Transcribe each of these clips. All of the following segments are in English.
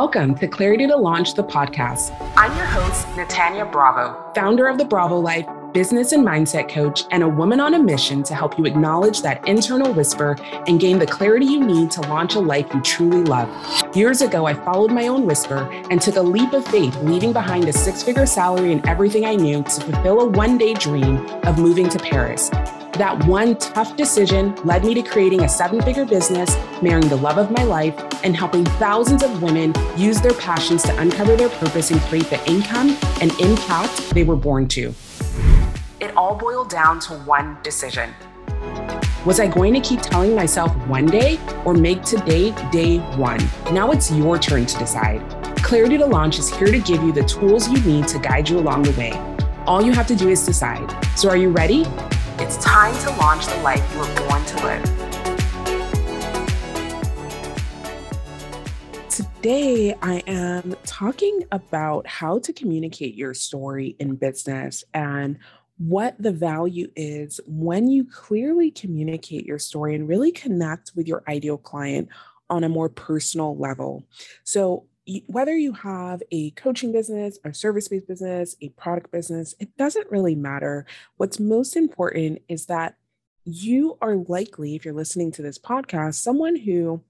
Welcome to Clarity to Launch the podcast. I'm your host, Natanya Bravo, founder of the Bravo Life, business and mindset coach, and a woman on a mission to help you acknowledge that internal whisper and gain the clarity you need to launch a life you truly love. Years ago, I followed my own whisper and took a leap of faith, leaving behind a six figure salary and everything I knew to fulfill a one day dream of moving to Paris. That one tough decision led me to creating a seven figure business, marrying the love of my life, and helping thousands of women use their passions to uncover their purpose and create the income and impact they were born to. All boiled down to one decision. Was I going to keep telling myself one day or make today day one? Now it's your turn to decide. Clarity to Launch is here to give you the tools you need to guide you along the way. All you have to do is decide. So, are you ready? It's time to launch the life you were born to live. Today, I am talking about how to communicate your story in business and what the value is when you clearly communicate your story and really connect with your ideal client on a more personal level. So, whether you have a coaching business, a service based business, a product business, it doesn't really matter. What's most important is that you are likely, if you're listening to this podcast, someone who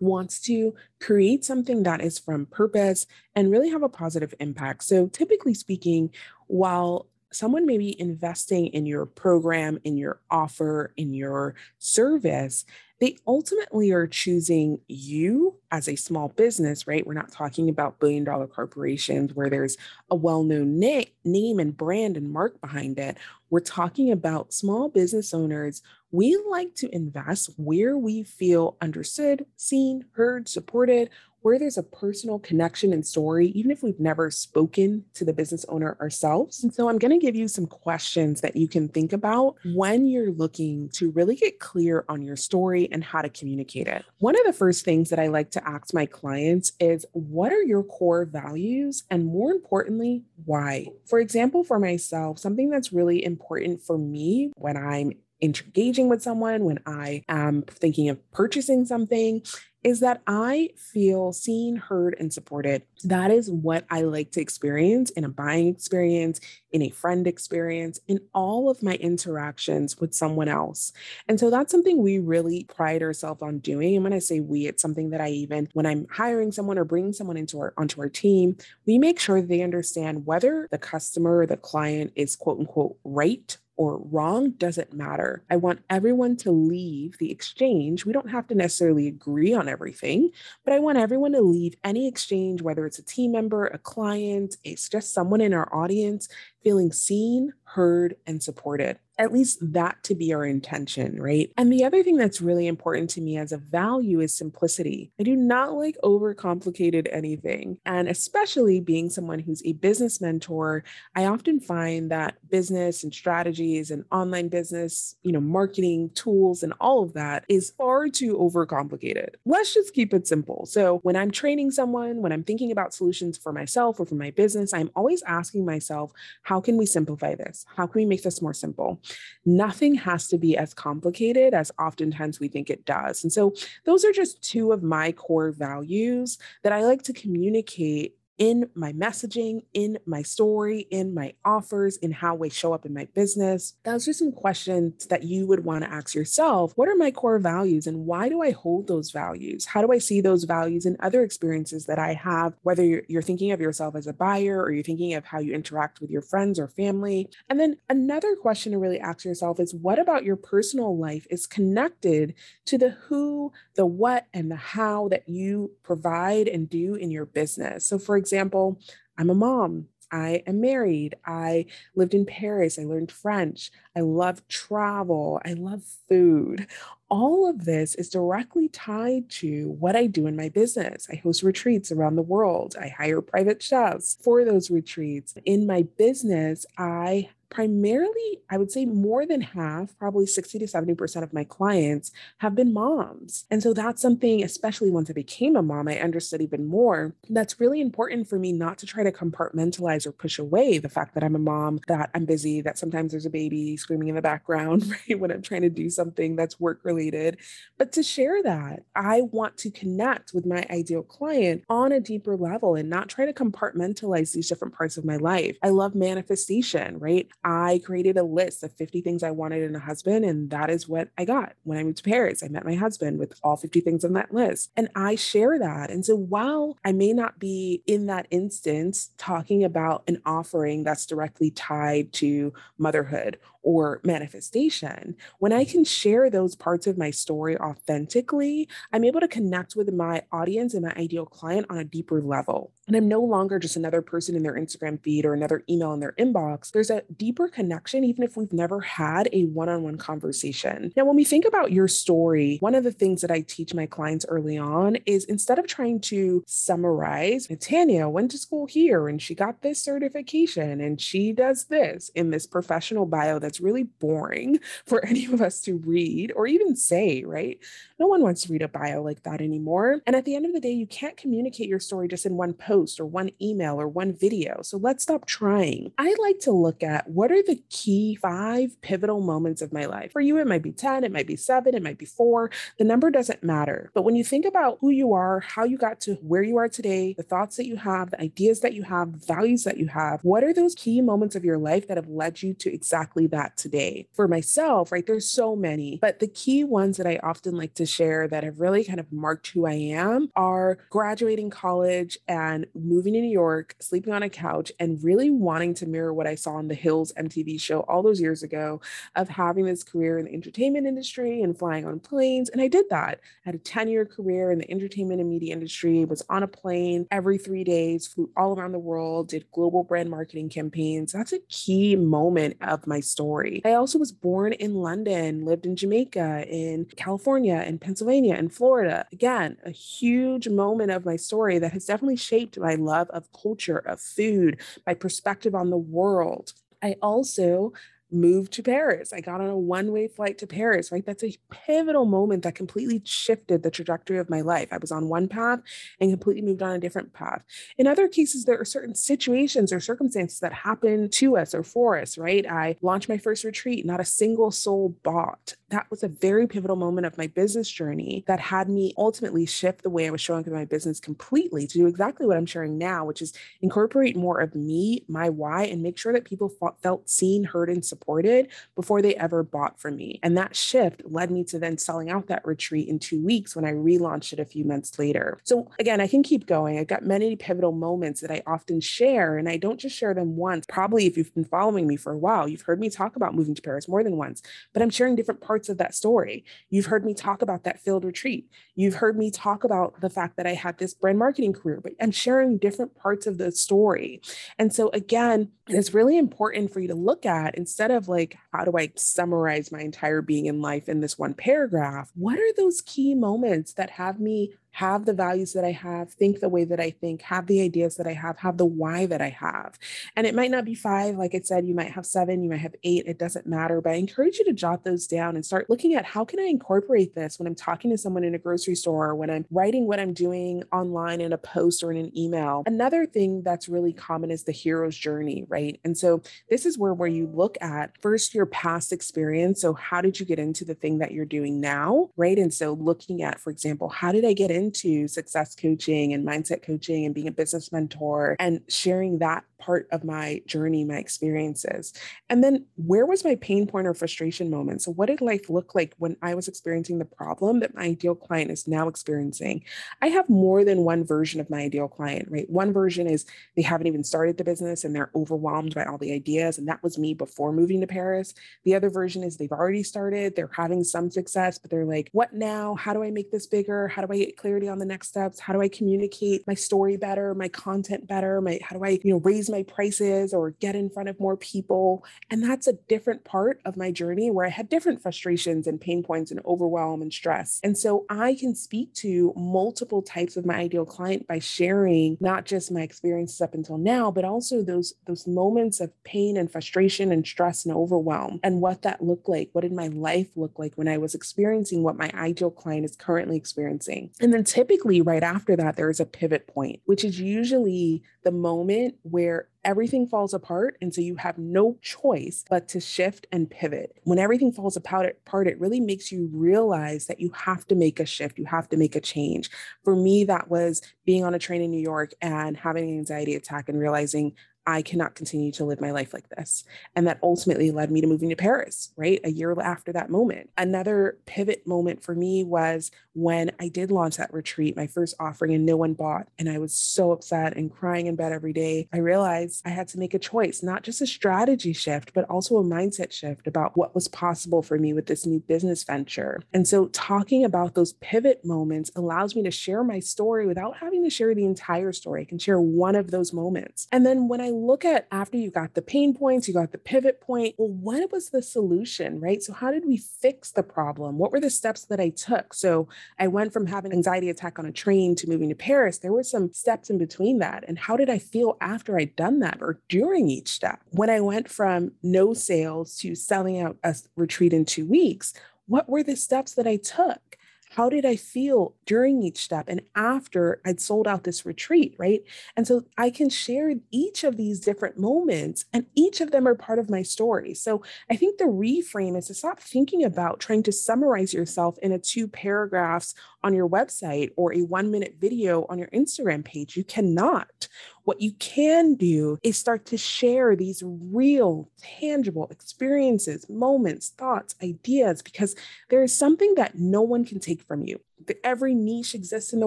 wants to create something that is from purpose and really have a positive impact. So, typically speaking, while someone may be investing in your program, in your offer, in your service, they ultimately are choosing you as a small business, right? We're not talking about billion dollar corporations where there's a well known na- name and brand and mark behind it. We're talking about small business owners. We like to invest where we feel understood, seen, heard, supported, where there's a personal connection and story, even if we've never spoken to the business owner ourselves. And so I'm going to give you some questions that you can think about when you're looking to really get clear on your story and how to communicate it. One of the first things that I like to ask my clients is what are your core values? And more importantly, why? For example, for myself, something that's really important for me when I'm engaging with someone, when I am thinking of purchasing something, is that I feel seen, heard, and supported. That is what I like to experience in a buying experience, in a friend experience, in all of my interactions with someone else. And so that's something we really pride ourselves on doing. And when I say we, it's something that I even, when I'm hiring someone or bringing someone into our onto our team, we make sure they understand whether the customer or the client is quote unquote right or wrong doesn't matter. I want everyone to leave the exchange. We don't have to necessarily agree on everything, but I want everyone to leave any exchange, whether it's a team member, a client, it's just someone in our audience, feeling seen, heard, and supported. At least that to be our intention, right? And the other thing that's really important to me as a value is simplicity. I do not like overcomplicated anything. And especially being someone who's a business mentor, I often find that business and strategies and online business, you know, marketing tools and all of that is far too overcomplicated. Let's just keep it simple. So when I'm training someone, when I'm thinking about solutions for myself or for my business, I'm always asking myself, how can we simplify this? How can we make this more simple? Nothing has to be as complicated as oftentimes we think it does. And so, those are just two of my core values that I like to communicate in my messaging, in my story, in my offers, in how we show up in my business. Those are some questions that you would want to ask yourself. What are my core values and why do I hold those values? How do I see those values in other experiences that I have, whether you're, you're thinking of yourself as a buyer or you're thinking of how you interact with your friends or family? And then another question to really ask yourself is what about your personal life is connected to the who, the what, and the how that you provide and do in your business? So, for example, I'm a mom. I am married. I lived in Paris. I learned French. I love travel. I love food. All of this is directly tied to what I do in my business. I host retreats around the world. I hire private chefs for those retreats. In my business, I primarily, I would say more than half, probably 60 to 70% of my clients have been moms. And so that's something, especially once I became a mom, I understood even more. That's really important for me not to try to compartmentalize or push away the fact that I'm a mom, that I'm busy, that sometimes there's a baby screaming in the background, right? When I'm trying to do something that's work related related, but to share that. I want to connect with my ideal client on a deeper level and not try to compartmentalize these different parts of my life. I love manifestation, right? I created a list of 50 things I wanted in a husband, and that is what I got when I moved to Paris. I met my husband with all 50 things on that list, and I share that. And so while I may not be in that instance talking about an offering that's directly tied to motherhood or manifestation, when I mm-hmm. can share those parts of my story authentically, I'm able to connect with my audience and my ideal client on a deeper level. And I'm no longer just another person in their Instagram feed or another email in their inbox. There's a deeper connection, even if we've never had a one on one conversation. Now, when we think about your story, one of the things that I teach my clients early on is instead of trying to summarize, Tanya went to school here and she got this certification and she does this in this professional bio that's really boring for any of us to read or even say, right? No one wants to read a bio like that anymore. And at the end of the day, you can't communicate your story just in one post or one email or one video. So let's stop trying. I like to look at what are the key five pivotal moments of my life. For you, it might be 10, it might be seven, it might be four. The number doesn't matter. But when you think about who you are, how you got to where you are today, the thoughts that you have, the ideas that you have, the values that you have, what are those key moments of your life that have led you to exactly that today? For myself, right, there's so many, but the key ones that I often like to share that have really kind of marked who I am are graduating college and moving to New York, sleeping on a couch, and really wanting to mirror what I saw on the Hills MTV show all those years ago of having this career in the entertainment industry and flying on planes. And I did that. I had a 10 year career in the entertainment and media industry, was on a plane every three days, flew all around the world, did global brand marketing campaigns. That's a key moment of my story. I also was born in London, lived in Jamaica, in California, in Pennsylvania, in Florida. Again, a huge moment of my story that has definitely shaped my love of culture, of food, my perspective on the world. I also moved to Paris. I got on a one way flight to Paris, right? That's a pivotal moment that completely shifted the trajectory of my life. I was on one path and completely moved on a different path. In other cases, there are certain situations or circumstances that happen to us or for us, right? I launched my first retreat, not a single soul bought. That was a very pivotal moment of my business journey that had me ultimately shift the way I was showing up in my business completely to do exactly what I'm sharing now, which is incorporate more of me, my why, and make sure that people felt seen, heard, and supported supported before they ever bought from me. And that shift led me to then selling out that retreat in two weeks when I relaunched it a few months later. So again, I can keep going. I've got many pivotal moments that I often share, and I don't just share them once. Probably if you've been following me for a while, you've heard me talk about moving to Paris more than once, but I'm sharing different parts of that story. You've heard me talk about that field retreat. You've heard me talk about the fact that I had this brand marketing career, but I'm sharing different parts of the story. And so again, it's really important for you to look at instead of like, how do I summarize my entire being in life in this one paragraph? What are those key moments that have me have the values that I have, think the way that I think, have the ideas that I have, have the why that I have. And it might not be five, like I said, you might have seven, you might have eight, it doesn't matter. But I encourage you to jot those down and start looking at how can I incorporate this when I'm talking to someone in a grocery store, when I'm writing what I'm doing online in a post or in an email. Another thing that's really common is the hero's journey, right? And so this is where where you look at first your past experience. So how did you get into the thing that you're doing now, right? And so looking at, for example, how did I get in into success coaching and mindset coaching and being a business mentor and sharing that part of my journey, my experiences. And then where was my pain point or frustration moment? So, what did life look like when I was experiencing the problem that my ideal client is now experiencing? I have more than one version of my ideal client, right? One version is they haven't even started the business and they're overwhelmed by all the ideas. And that was me before moving to Paris. The other version is they've already started, they're having some success, but they're like, what now? How do I make this bigger? How do I get clarity on the next steps? How do I communicate my story better, my content better? My how do I, you know, raise my prices or get in front of more people. And that's a different part of my journey where I had different frustrations and pain points and overwhelm and stress. And so I can speak to multiple types of my ideal client by sharing not just my experiences up until now, but also those those moments of pain and frustration and stress and overwhelm and what that looked like. What did my life look like when I was experiencing what my ideal client is currently experiencing? And then typically right after that, there is a pivot point, which is usually the moment where everything falls apart. And so you have no choice but to shift and pivot. When everything falls apart, it really makes you realize that you have to make a shift, you have to make a change. For me, that was being on a train in New York and having an anxiety attack and realizing I cannot continue to live my life like this. And that ultimately led me to moving to Paris, right? A year after that moment. Another pivot moment for me was when I did launch that retreat, my first offering, and no one bought. And I was so upset and crying in bed every day. I realized I had to make a choice, not just a strategy shift, but also a mindset shift about what was possible for me with this new business venture. And so talking about those pivot moments allows me to share my story without having to share the entire story. I can share one of those moments. And then when I look at after you got the pain points, you got the pivot point, well, what was the solution, right? So, how did we fix the problem? What were the steps that I took? So, I went from having anxiety attack on a train to moving to Paris. There were some steps in between that. And how did I feel after I'd done that or during each step? When I went from no sales to selling out a retreat in two weeks, what were the steps that I took? How did I feel during each step and after I'd sold out this retreat, right? And so I can share each of these different moments, and each of them are part of my story. So I think the reframe is to stop thinking about trying to summarize yourself in a two paragraphs on your website or a one minute video on your Instagram page. You cannot. What you can do is start to share these real, tangible experiences, moments, thoughts, ideas, because there is something that no one can take from you. Every niche exists in the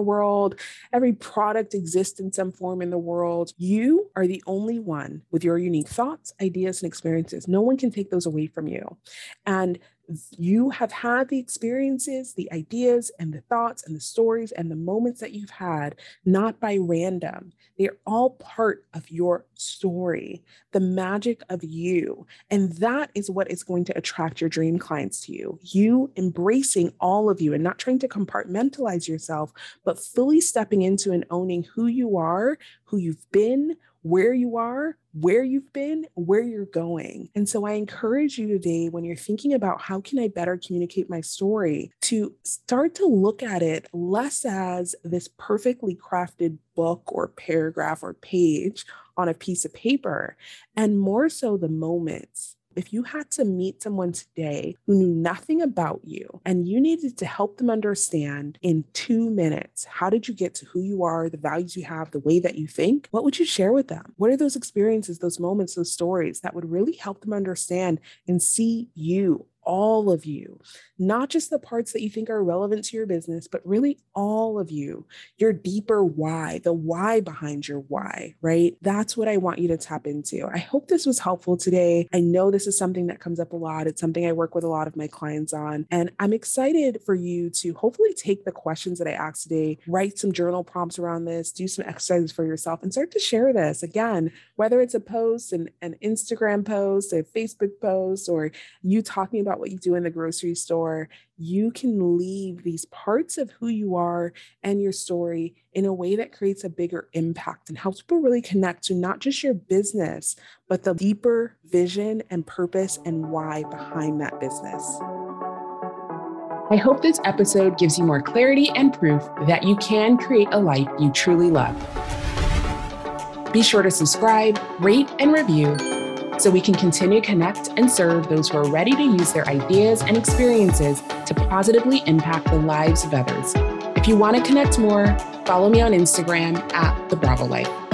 world, every product exists in some form in the world. You are the only one with your unique thoughts, ideas, and experiences. No one can take those away from you. And you have had the experiences, the ideas, and the thoughts, and the stories, and the moments that you've had, not by random. They're all part of your story, the magic of you. And that is what is going to attract your dream clients to you. You embracing all of you and not trying to compartmentalize yourself, but fully stepping into and owning who you are, who you've been, where you are, where you've been, where you're going. And so I encourage you today when you're thinking about how can I better communicate my story to start to look at it less as this perfectly crafted book or paragraph or page on a piece of paper and more so the moments if you had to meet someone today who knew nothing about you and you needed to help them understand in two minutes, how did you get to who you are, the values you have, the way that you think? What would you share with them? What are those experiences, those moments, those stories that would really help them understand and see you all of you, not just the parts that you think are relevant to your business, but really all of you, your deeper why, the why behind your why, right? That's what I want you to tap into. I hope this was helpful today. I know this is something that comes up a lot. It's something I work with a lot of my clients on. And I'm excited for you to hopefully take the questions that I asked today, write some journal prompts around this, do some exercises for yourself, and start to share this. Again, whether it's a post, an, an Instagram post, a Facebook post, or you talking about what you do in the grocery store, you can leave these parts of who you are and your story in a way that creates a bigger impact and helps people really connect to not just your business, but the deeper vision and purpose and why behind that business. I hope this episode gives you more clarity and proof that you can create a life you truly love. Be sure to subscribe, rate, and review so we can continue to connect and serve those who are ready to use their ideas and experiences to positively impact the lives of others. If you want to connect more, follow me on Instagram at The Bravo Life.